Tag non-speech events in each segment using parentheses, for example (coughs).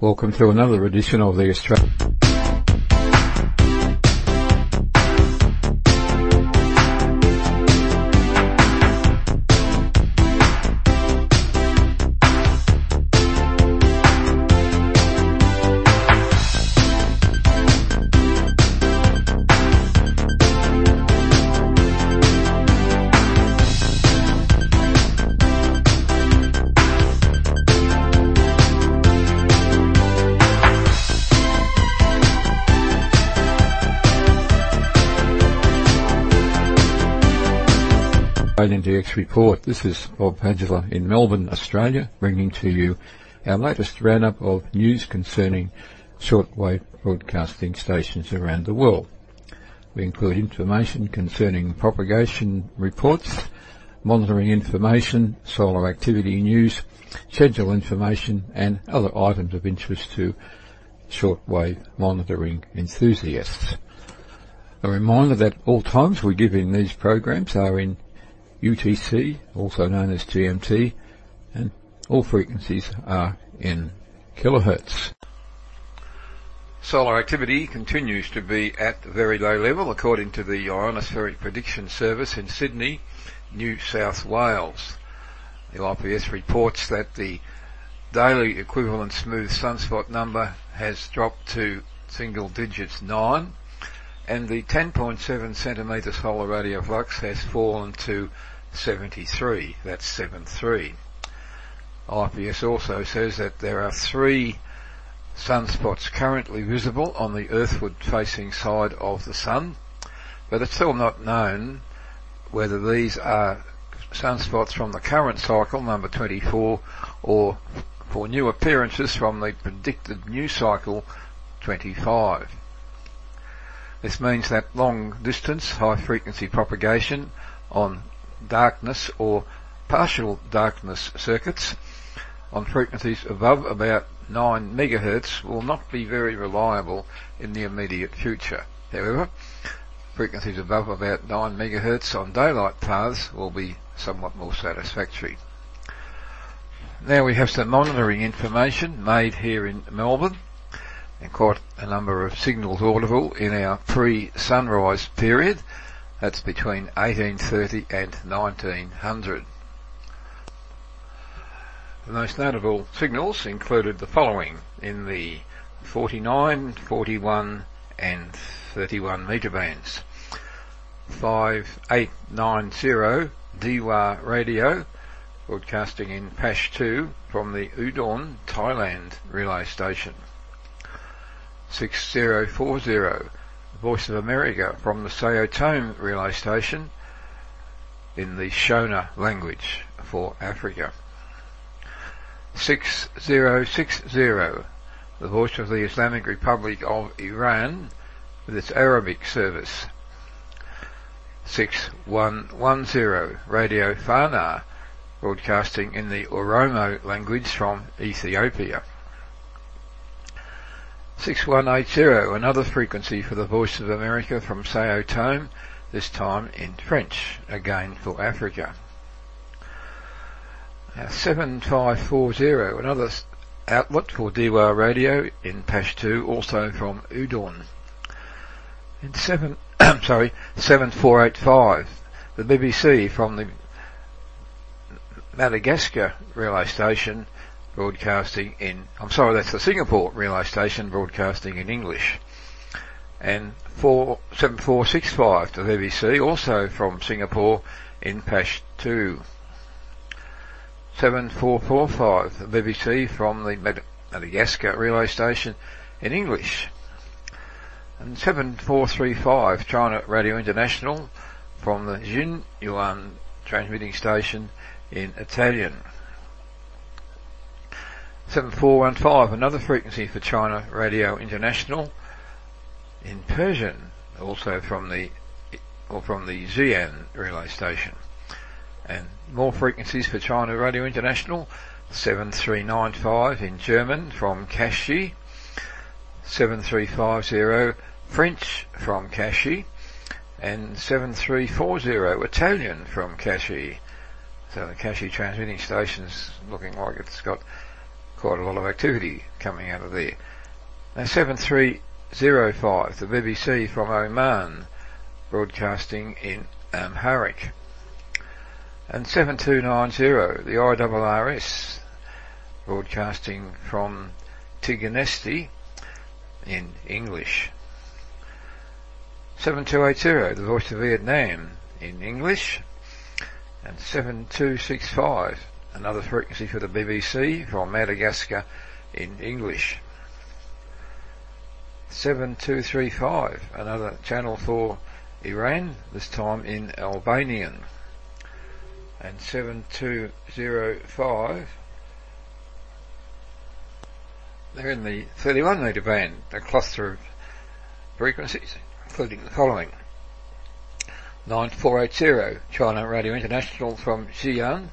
Welcome to another edition of the Australian. Australian DX Report. This is Bob Padula in Melbourne, Australia, bringing to you our latest roundup of news concerning shortwave broadcasting stations around the world. We include information concerning propagation reports, monitoring information, solar activity news, schedule information, and other items of interest to shortwave monitoring enthusiasts. A reminder that all times we give in these programs are in UTC, also known as GMT, and all frequencies are in kilohertz. Solar activity continues to be at very low level according to the Ionospheric Prediction Service in Sydney, New South Wales. The IPS reports that the daily equivalent smooth sunspot number has dropped to single digits 9 and the 10.7 centimetre solar radio flux has fallen to 73. That's 73. IPS also says that there are three sunspots currently visible on the earthward facing side of the sun, but it's still not known whether these are sunspots from the current cycle, number 24, or for new appearances from the predicted new cycle, 25. This means that long distance high frequency propagation on darkness or partial darkness circuits on frequencies above about 9 megahertz will not be very reliable in the immediate future. However, frequencies above about 9 megahertz on daylight paths will be somewhat more satisfactory. Now we have some monitoring information made here in Melbourne and quite a number of signals audible in our pre-sunrise period. That's between 1830 and 1900. The most notable signals included the following in the 49, 41 and 31 metre bands. 5890 Deewa radio broadcasting in Pashtu from the Udon, Thailand relay station. 6040, Voice of America from the Sao Tome relay station in the Shona language for Africa. 6060, the Voice of the Islamic Republic of Iran with its Arabic service. 6110, Radio Fana, broadcasting in the Oromo language from Ethiopia. 6180, another frequency for the Voice of America from Sao Tome, this time in French, again for Africa. Uh, 7540, another outlet for Deewa Radio in Pashtu, also from Udon. In 7, (coughs) sorry, 7485, the BBC from the Madagascar relay station broadcasting in, I'm sorry, that's the Singapore relay station broadcasting in English. And 47465 to the BBC, also from Singapore in Pashto. 7445, the BBC from the Madagascar relay station in English. And 7435, China Radio International from the Jin Yuan transmitting station in Italian. 7415, another frequency for China Radio International in Persian, also from the or from the Xi'an relay station. And more frequencies for China Radio International, 7395 in German from Kashi, 7350 French from Kashi, and 7340 Italian from Kashi. So the Kashi transmitting station's looking like it's got quite a lot of activity coming out of there. Now 7305, the BBC from Oman, broadcasting in um, Amharic. And 7290, the IRRS, broadcasting from Tiganesti in English. 7280, the Voice of Vietnam in English. And 7265, another frequency for the BBC from Madagascar in English. 7235, another channel for Iran, this time in Albanian. And 7205, they're in the 31 metre band, a cluster of frequencies, including the following. 9480, China Radio International from Xi'an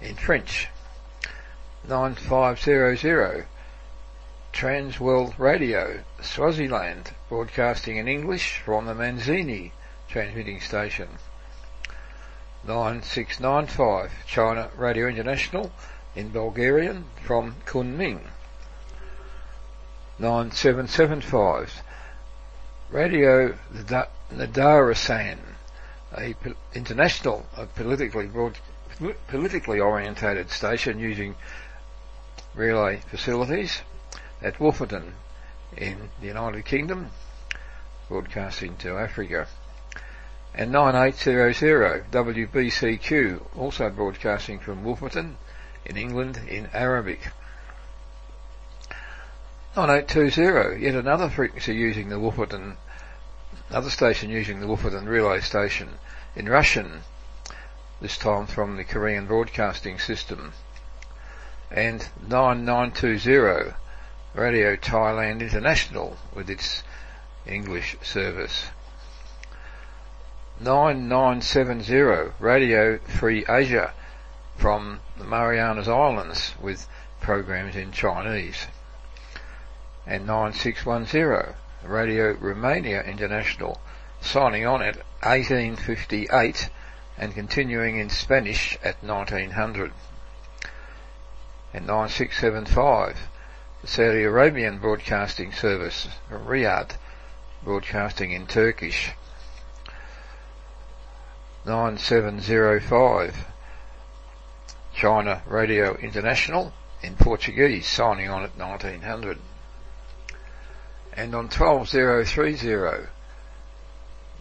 in French. 9500, Transworld Radio, Swaziland, broadcasting in English from the Manzini transmitting station. 9695, China Radio International in Bulgarian from Kunming. 9775, Radio Nadarasan, a international, a politically broad, politically orientated station using relay facilities at Woofferton in the United Kingdom, broadcasting to Africa. And 9800 WBCQ, also broadcasting from Woofferton in England in Arabic. 9820, yet another frequency using the Woofferton Another station using the Wolferton relay station in Russian, this time from the Korean broadcasting system. And 9920 Radio Thailand International with its English service. 9970 Radio Free Asia from the Marianas Islands with programs in Chinese. And 9610 Radio Romania International, signing on at 1858 and continuing in Spanish at 1900. And 9675, the Saudi Arabian Broadcasting Service, Riyadh, broadcasting in Turkish. 9705, China Radio International in Portuguese, signing on at 1900 and on 12030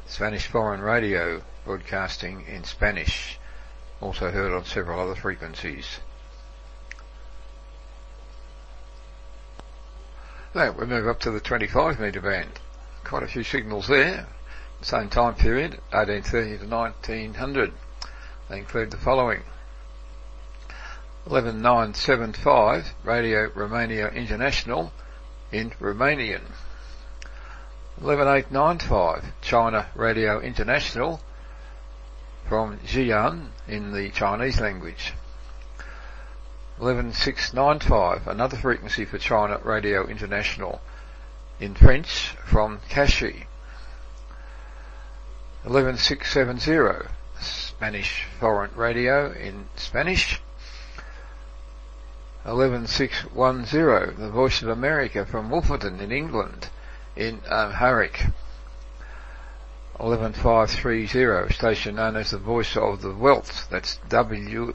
Spanish Foreign Radio broadcasting in Spanish, also heard on several other frequencies. Now we move up to the 25 metre band. Quite a few signals there. Same time period, 1830 to 1900. They include the following. 11975 Radio Romania International in Romanian. 11895 China Radio International from Xi'an in the Chinese language. 11695 another frequency for China Radio International in French from Kashi. 11670 Spanish Foreign Radio in Spanish. 11610 The Voice of America from Woofferton in England in um, Harwich. 11530, station known as the Voice of the Welt, that's W-E-L-T,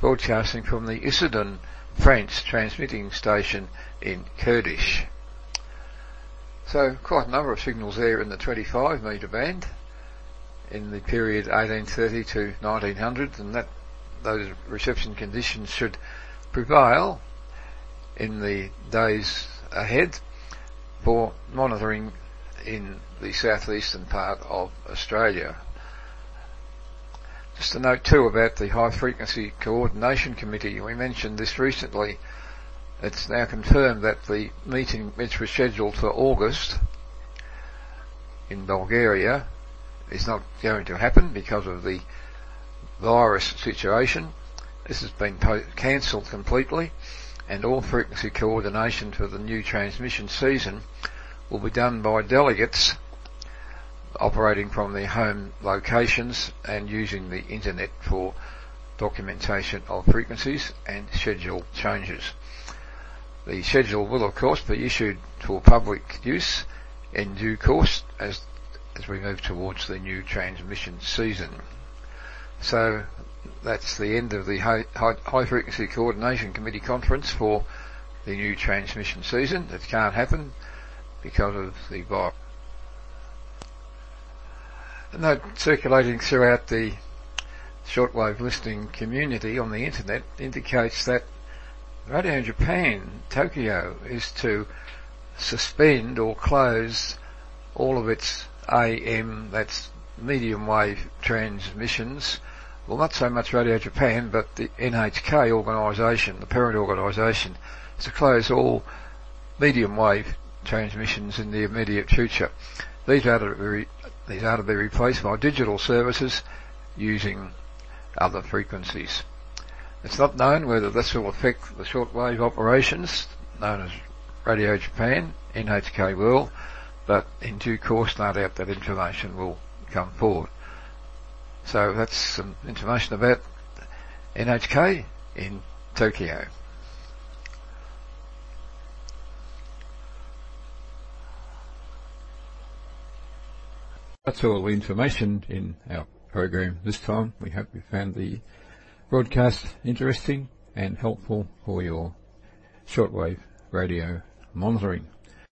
broadcasting from the Issoudun, France transmitting station in Kurdish. So quite a number of signals there in the 25 metre band in the period 1830 to 1900 and that those reception conditions should prevail in the days ahead for monitoring in the southeastern part of Australia. Just a note too about the High Frequency Coordination Committee. We mentioned this recently. It's now confirmed that the meeting which was scheduled for August in Bulgaria is not going to happen because of the virus situation. This has been po- cancelled completely and all frequency coordination for the new transmission season will be done by delegates operating from their home locations and using the internet for documentation of frequencies and schedule changes. The schedule will of course be issued for public use in due course as as we move towards the new transmission season. So that's the end of the high, high, high, frequency coordination committee conference for the new transmission season. It can't happen because of the virus. Note circulating throughout the shortwave listening community on the internet indicates that Radio Japan Tokyo is to suspend or close all of its AM, that's medium wave transmissions, well not so much Radio Japan, but the NHK organisation, the parent organisation, to close all medium wave transmissions in the immediate future. These are to be, these are to be replaced by digital services using other frequencies. It's not known whether this will affect the shortwave operations, known as Radio Japan, NHK World, but in due course no doubt that information will come forward. So that's some information about NHK in Tokyo. That's all the information in our program this time. We hope you found the broadcast interesting and helpful for your shortwave radio monitoring.